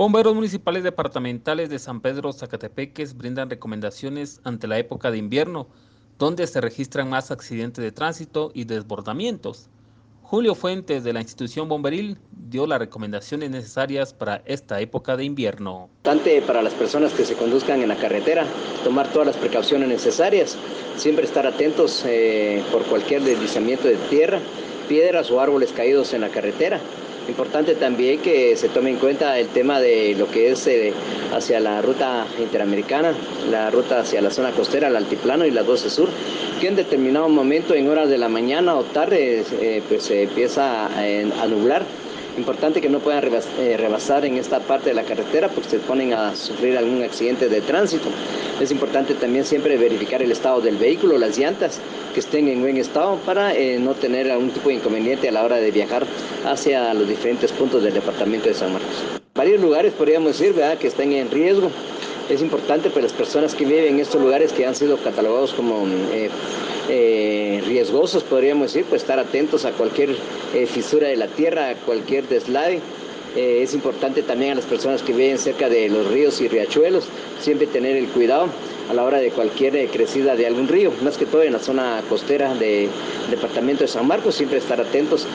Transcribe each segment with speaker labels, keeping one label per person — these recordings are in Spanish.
Speaker 1: Bomberos municipales departamentales de San Pedro Zacatepeques brindan recomendaciones ante la época de invierno, donde se registran más accidentes de tránsito y desbordamientos. Julio Fuentes de la institución bomberil dio las recomendaciones necesarias para esta época de invierno.
Speaker 2: Importante para las personas que se conduzcan en la carretera, tomar todas las precauciones necesarias, siempre estar atentos eh, por cualquier deslizamiento de tierra, piedras o árboles caídos en la carretera. Importante también que se tome en cuenta el tema de lo que es eh, hacia la ruta interamericana, la ruta hacia la zona costera, el altiplano y la 12 Sur, que en determinado momento, en horas de la mañana o tarde, eh, pues se empieza a nublar Importante que no puedan eh, rebasar en esta parte de la carretera porque se ponen a sufrir algún accidente de tránsito. Es importante también siempre verificar el estado del vehículo, las llantas que estén en buen estado para eh, no tener algún tipo de inconveniente a la hora de viajar hacia los diferentes puntos del departamento de San Marcos. Varios lugares podríamos decir ¿verdad? que están en riesgo. Es importante para las personas que viven en estos lugares que han sido catalogados como eh, eh, riesgosos, podríamos decir, pues estar atentos a cualquier eh, fisura de la tierra, a cualquier deslave. Eh, es importante también a las personas que viven cerca de los ríos y riachuelos, siempre tener el cuidado a la hora de cualquier crecida de algún río, más que todo en la zona costera del departamento de San Marcos, siempre estar atentos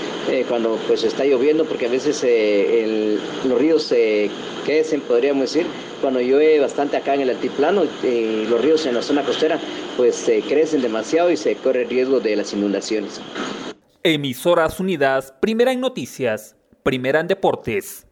Speaker 2: cuando pues está lloviendo, porque a veces los ríos se crecen, podríamos decir, cuando llueve bastante acá en el altiplano, los ríos en la zona costera pues se crecen demasiado y se corre el riesgo de las inundaciones.
Speaker 1: Emisoras Unidas, primera en noticias, primera en deportes.